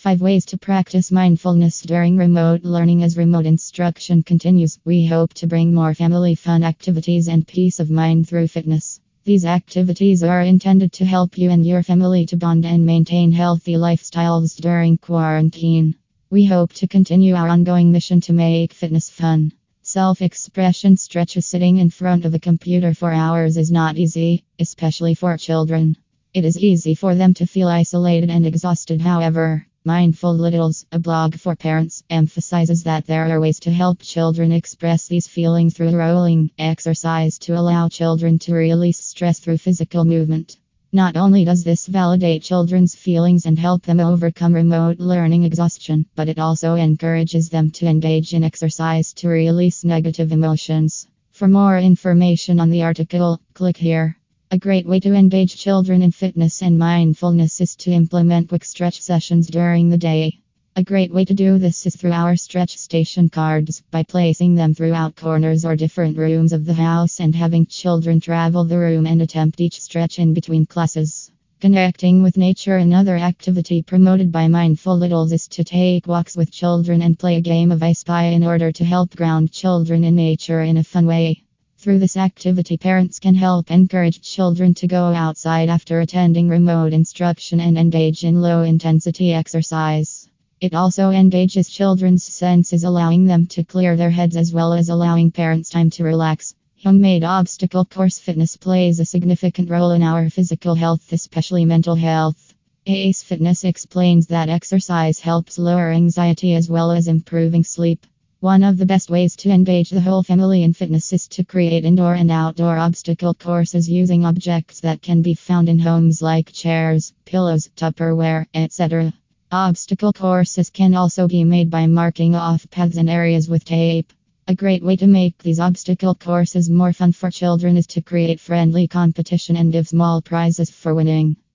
5 ways to practice mindfulness during remote learning as remote instruction continues. We hope to bring more family fun activities and peace of mind through fitness. These activities are intended to help you and your family to bond and maintain healthy lifestyles during quarantine. We hope to continue our ongoing mission to make fitness fun. Self expression stretches sitting in front of a computer for hours is not easy, especially for children. It is easy for them to feel isolated and exhausted, however. Mindful Littles, a blog for parents, emphasizes that there are ways to help children express these feelings through rolling exercise to allow children to release stress through physical movement. Not only does this validate children's feelings and help them overcome remote learning exhaustion, but it also encourages them to engage in exercise to release negative emotions. For more information on the article, click here. A great way to engage children in fitness and mindfulness is to implement quick stretch sessions during the day. A great way to do this is through our stretch station cards by placing them throughout corners or different rooms of the house and having children travel the room and attempt each stretch in between classes. Connecting with nature Another activity promoted by Mindful Littles is to take walks with children and play a game of I Spy in order to help ground children in nature in a fun way. Through this activity, parents can help encourage children to go outside after attending remote instruction and engage in low intensity exercise. It also engages children's senses, allowing them to clear their heads as well as allowing parents time to relax. Homemade obstacle course fitness plays a significant role in our physical health, especially mental health. Ace Fitness explains that exercise helps lower anxiety as well as improving sleep. One of the best ways to engage the whole family in fitness is to create indoor and outdoor obstacle courses using objects that can be found in homes like chairs, pillows, Tupperware, etc. Obstacle courses can also be made by marking off paths and areas with tape. A great way to make these obstacle courses more fun for children is to create friendly competition and give small prizes for winning.